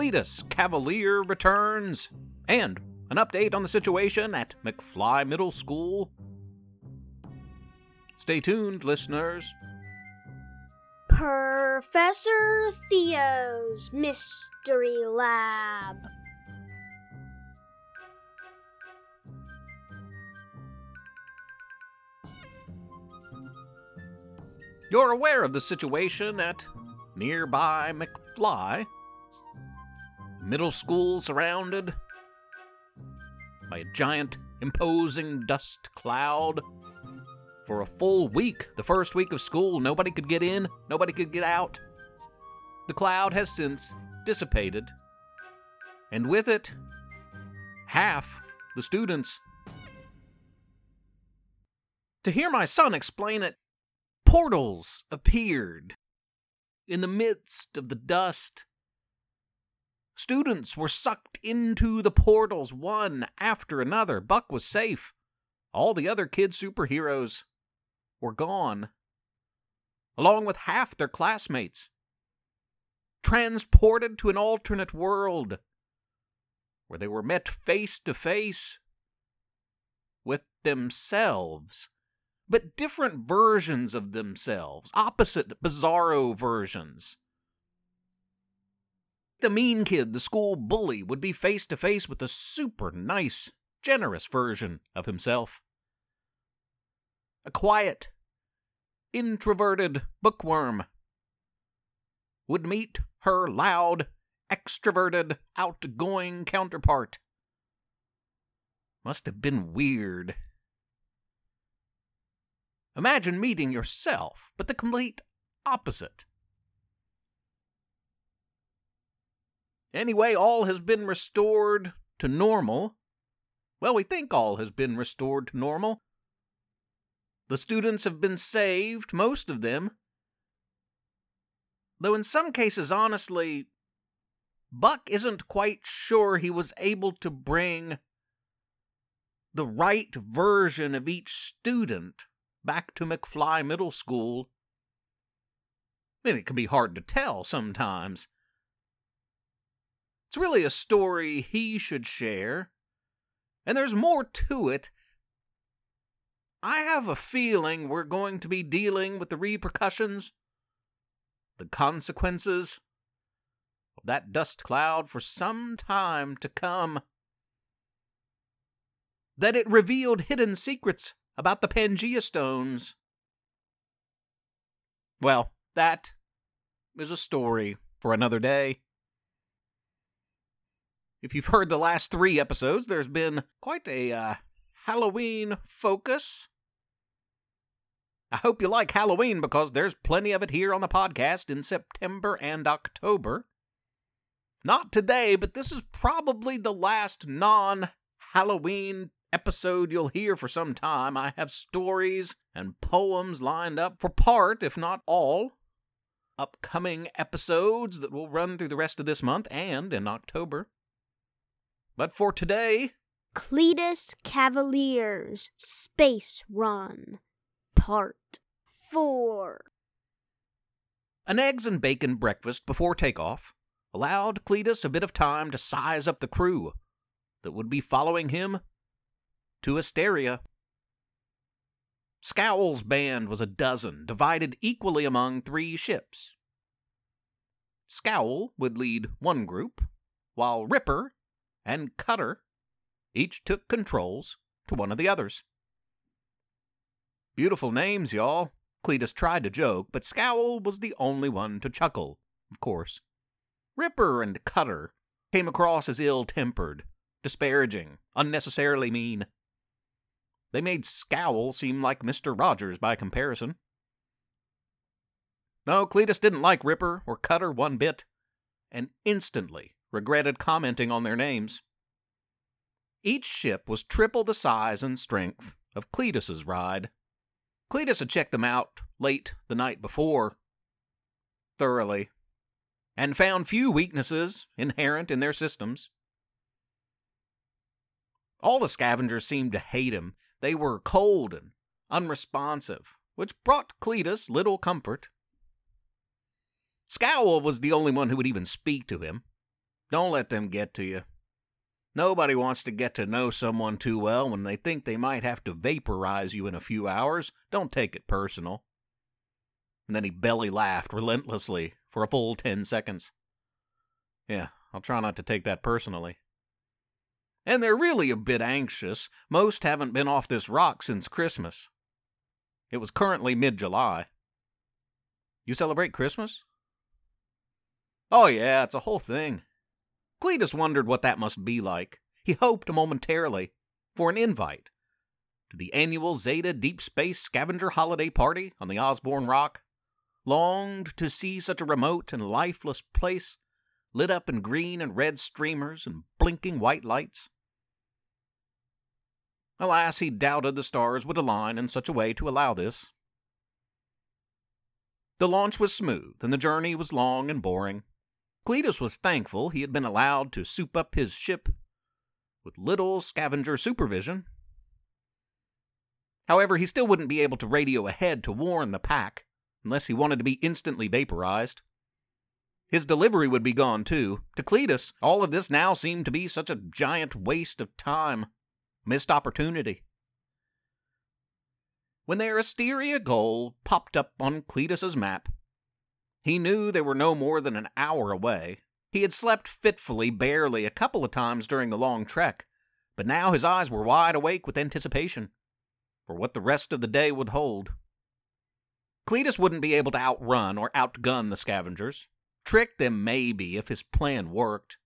Cletus Cavalier returns, and an update on the situation at McFly Middle School. Stay tuned, listeners. Professor Theo's Mystery Lab. You're aware of the situation at nearby McFly. Middle school surrounded by a giant, imposing dust cloud. For a full week, the first week of school, nobody could get in, nobody could get out. The cloud has since dissipated, and with it, half the students. To hear my son explain it, portals appeared in the midst of the dust. Students were sucked into the portals one after another. Buck was safe. All the other kid superheroes were gone, along with half their classmates. Transported to an alternate world where they were met face to face with themselves but different versions of themselves, opposite bizarro versions. The mean kid, the school bully, would be face to face with a super nice, generous version of himself. A quiet, introverted bookworm would meet her loud, extroverted, outgoing counterpart. Must have been weird. Imagine meeting yourself, but the complete opposite. Anyway, all has been restored to normal. Well, we think all has been restored to normal. The students have been saved, most of them. Though in some cases, honestly, Buck isn't quite sure he was able to bring the right version of each student back to McFly Middle School. I mean, it can be hard to tell sometimes. It's really a story he should share, and there's more to it. I have a feeling we're going to be dealing with the repercussions, the consequences of that dust cloud for some time to come. That it revealed hidden secrets about the Pangea stones. Well, that is a story for another day. If you've heard the last three episodes, there's been quite a uh, Halloween focus. I hope you like Halloween because there's plenty of it here on the podcast in September and October. Not today, but this is probably the last non Halloween episode you'll hear for some time. I have stories and poems lined up for part, if not all, upcoming episodes that will run through the rest of this month and in October. But for today, Cletus Cavaliers Space Run, Part 4. An eggs and bacon breakfast before takeoff allowed Cletus a bit of time to size up the crew that would be following him to Asteria. Scowl's band was a dozen, divided equally among three ships. Scowl would lead one group, while Ripper and Cutter each took controls to one of the others. Beautiful names, y'all. Cletus tried to joke, but Scowl was the only one to chuckle, of course. Ripper and Cutter came across as ill tempered, disparaging, unnecessarily mean. They made Scowl seem like Mr. Rogers by comparison. No, Cletus didn't like Ripper or Cutter one bit, and instantly regretted commenting on their names. Each ship was triple the size and strength of Cletus's ride. Cletus had checked them out late the night before, thoroughly, and found few weaknesses inherent in their systems. All the scavengers seemed to hate him they were cold and unresponsive, which brought Cletus little comfort. Scowl was the only one who would even speak to him. Don't let them get to you. Nobody wants to get to know someone too well when they think they might have to vaporize you in a few hours. Don't take it personal. And then he belly laughed relentlessly for a full ten seconds. Yeah, I'll try not to take that personally. And they're really a bit anxious. Most haven't been off this rock since Christmas. It was currently mid July. You celebrate Christmas? Oh, yeah, it's a whole thing. Cletus wondered what that must be like. He hoped momentarily for an invite to the annual Zeta Deep Space Scavenger Holiday Party on the Osborne Rock. Longed to see such a remote and lifeless place lit up in green and red streamers and blinking white lights. Alas, he doubted the stars would align in such a way to allow this. The launch was smooth, and the journey was long and boring. Cletus was thankful he had been allowed to soup up his ship with little scavenger supervision. However, he still wouldn't be able to radio ahead to warn the pack unless he wanted to be instantly vaporized. His delivery would be gone too. To Cletus, all of this now seemed to be such a giant waste of time, missed opportunity. When their Asteria goal popped up on Cletus's map, he knew they were no more than an hour away. He had slept fitfully barely a couple of times during the long trek, but now his eyes were wide awake with anticipation for what the rest of the day would hold. Cletus wouldn't be able to outrun or outgun the scavengers. Trick them, maybe, if his plan worked.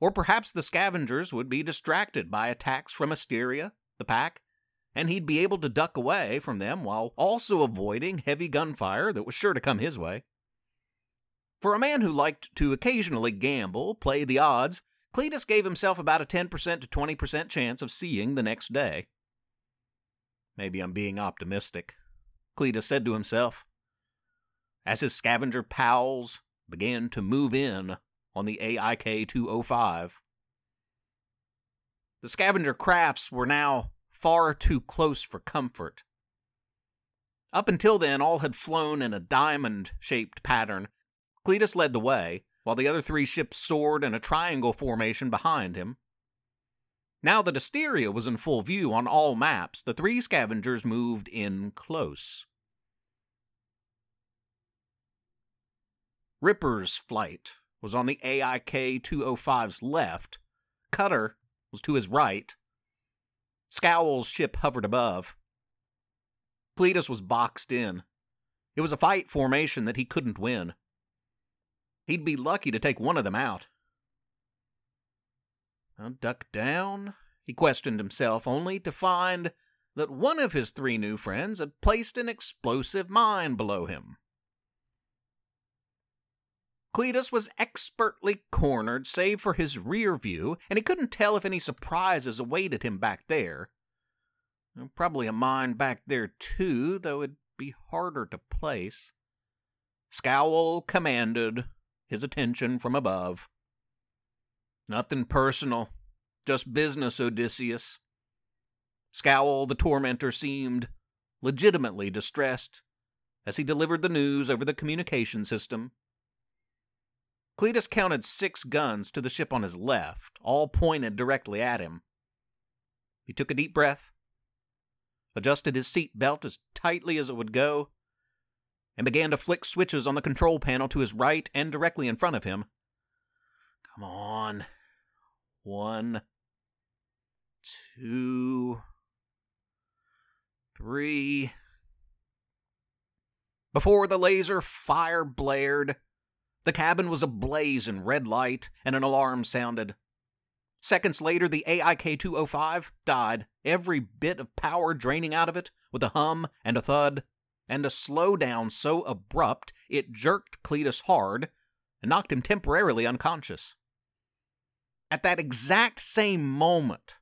Or perhaps the scavengers would be distracted by attacks from Asteria, the pack, and he'd be able to duck away from them while also avoiding heavy gunfire that was sure to come his way. For a man who liked to occasionally gamble, play the odds, Cletus gave himself about a 10% to 20% chance of seeing the next day. Maybe I'm being optimistic, Cletus said to himself, as his scavenger pals began to move in on the AIK 205. The scavenger crafts were now far too close for comfort. Up until then, all had flown in a diamond shaped pattern. Cletus led the way, while the other three ships soared in a triangle formation behind him. Now that Asteria was in full view on all maps, the three scavengers moved in close. Ripper's flight was on the AIK 205's left, Cutter was to his right, Scowl's ship hovered above. Cletus was boxed in. It was a fight formation that he couldn't win. He'd be lucky to take one of them out. I'll duck down, he questioned himself, only to find that one of his three new friends had placed an explosive mine below him. Cletus was expertly cornered, save for his rear view, and he couldn't tell if any surprises awaited him back there. Probably a mine back there, too, though it'd be harder to place. Scowl commanded his attention from above. Nothing personal, just business, Odysseus. Scowl the tormentor seemed legitimately distressed as he delivered the news over the communication system Cletus counted six guns to the ship on his left, all pointed directly at him. He took a deep breath, adjusted his seat belt as tightly as it would go, and began to flick switches on the control panel to his right and directly in front of him. Come on. One, two, three. Before the laser fire blared, the cabin was ablaze in red light, and an alarm sounded. Seconds later, the AIK 205 died, every bit of power draining out of it with a hum and a thud, and a slowdown so abrupt it jerked Cletus hard and knocked him temporarily unconscious. At that exact same moment,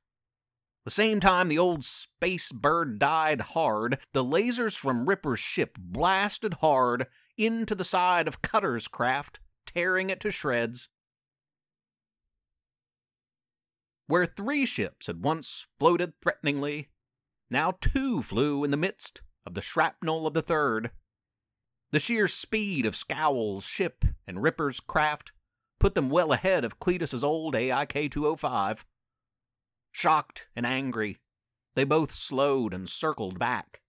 the same time the old space bird died hard, the lasers from Ripper's ship blasted hard into the side of Cutter's craft, tearing it to shreds. Where three ships had once floated threateningly, now two flew in the midst of the shrapnel of the third. The sheer speed of Scowl's ship and Ripper's craft put them well ahead of Cletus's old AIK 205. Shocked and angry, they both slowed and circled back,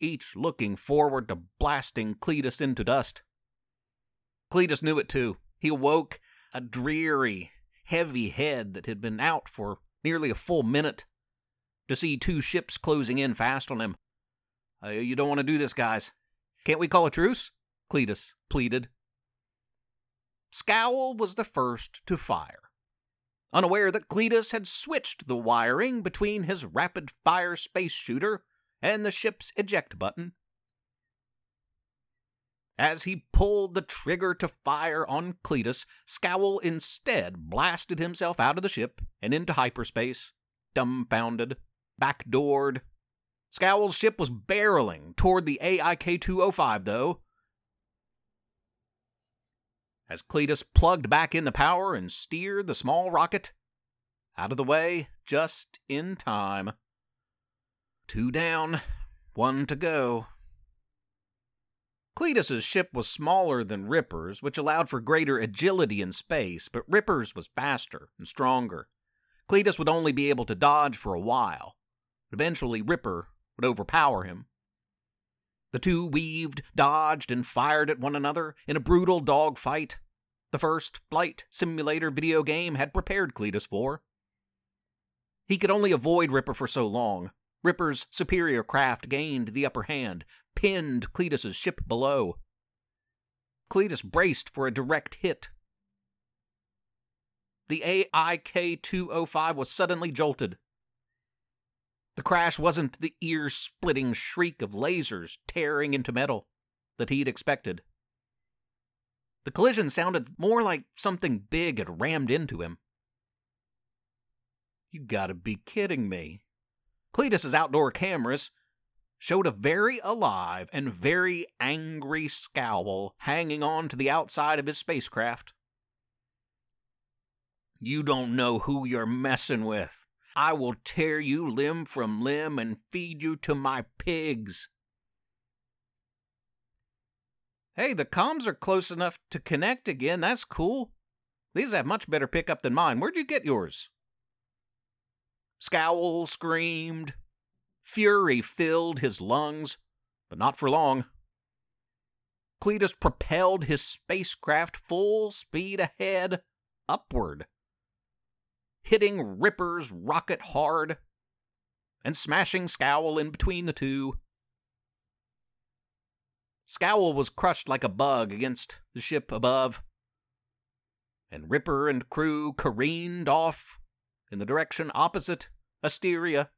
each looking forward to blasting Cletus into dust. Cletus knew it too. He awoke, a dreary, heavy head that had been out for nearly a full minute, to see two ships closing in fast on him. Uh, you don't want to do this, guys. Can't we call a truce? Cletus pleaded. Scowl was the first to fire, unaware that Cletus had switched the wiring between his rapid fire space shooter and the ship's eject button. As he pulled the trigger to fire on Cletus, Scowl instead blasted himself out of the ship and into hyperspace, dumbfounded, backdoored. Scowl's ship was barreling toward the AIK 205, though. As Cletus plugged back in the power and steered the small rocket out of the way just in time. Two down, one to go. Cletus's ship was smaller than Ripper's, which allowed for greater agility in space, but Ripper's was faster and stronger. Cletus would only be able to dodge for a while. Eventually, Ripper would overpower him. The two weaved, dodged, and fired at one another in a brutal dogfight the first flight simulator video game had prepared Cletus for. He could only avoid Ripper for so long. Ripper's superior craft gained the upper hand, pinned Cletus's ship below. Cletus braced for a direct hit. The AIK 205 was suddenly jolted. The crash wasn't the ear splitting shriek of lasers tearing into metal that he'd expected. The collision sounded more like something big had rammed into him. You gotta be kidding me. Cletus's outdoor cameras showed a very alive and very angry scowl hanging on to the outside of his spacecraft. You don't know who you're messing with. I will tear you limb from limb and feed you to my pigs. Hey, the comms are close enough to connect again. That's cool. These have much better pickup than mine. Where'd you get yours? Scowl screamed. Fury filled his lungs, but not for long. Cletus propelled his spacecraft full speed ahead, upward, hitting Ripper's rocket hard and smashing Scowl in between the two. Scowl was crushed like a bug against the ship above, and Ripper and crew careened off in the direction opposite Asteria.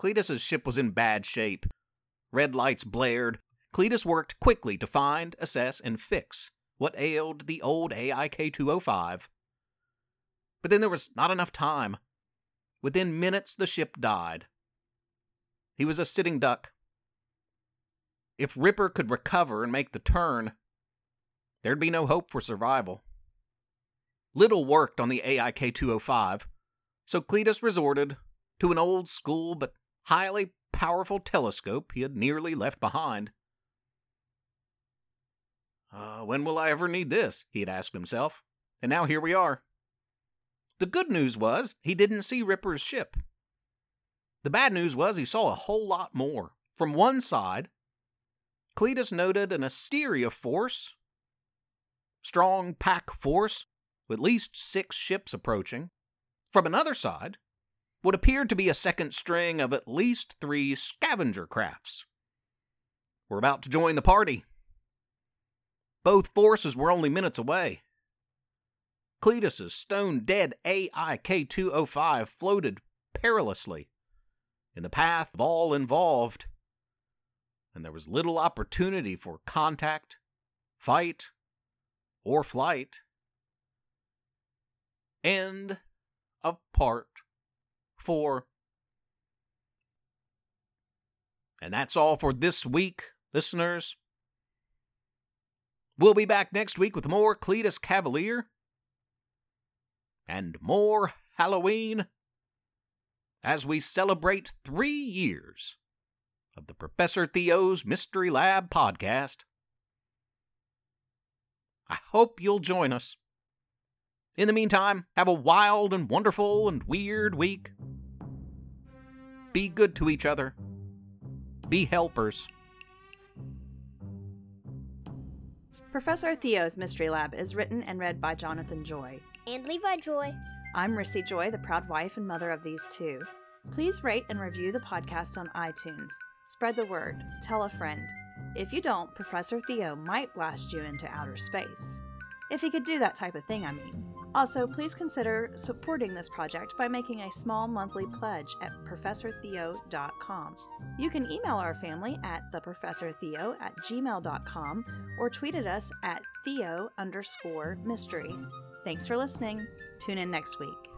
Cletus's ship was in bad shape. Red lights blared. Cletus worked quickly to find, assess, and fix what ailed the old AIK 205. But then there was not enough time. Within minutes, the ship died. He was a sitting duck, if Ripper could recover and make the turn, there'd be no hope for survival. Little worked on the AIK 205, so Cletus resorted to an old school but highly powerful telescope he had nearly left behind. Uh, when will I ever need this? he had asked himself. And now here we are. The good news was he didn't see Ripper's ship. The bad news was he saw a whole lot more. From one side, Cletus noted an Asteria force, strong pack force, with at least six ships approaching. From another side, what appeared to be a second string of at least three scavenger crafts. We're about to join the party. Both forces were only minutes away. Cletus's stone dead AIK 205 floated perilously in the path of all involved and there was little opportunity for contact, fight, or flight. End of part four. And that's all for this week, listeners. We'll be back next week with more Cletus Cavalier and more Halloween as we celebrate three years of the Professor Theo's Mystery Lab podcast. I hope you'll join us. In the meantime, have a wild and wonderful and weird week. Be good to each other. Be helpers. Professor Theo's Mystery Lab is written and read by Jonathan Joy. And Levi Joy. I'm Rissy Joy, the proud wife and mother of these two. Please rate and review the podcast on iTunes. Spread the word. Tell a friend. If you don't, Professor Theo might blast you into outer space. If he could do that type of thing, I mean. Also, please consider supporting this project by making a small monthly pledge at ProfessorTheo.com. You can email our family at theprofessortheo at gmail.com or tweet at us at Theo underscore mystery. Thanks for listening. Tune in next week.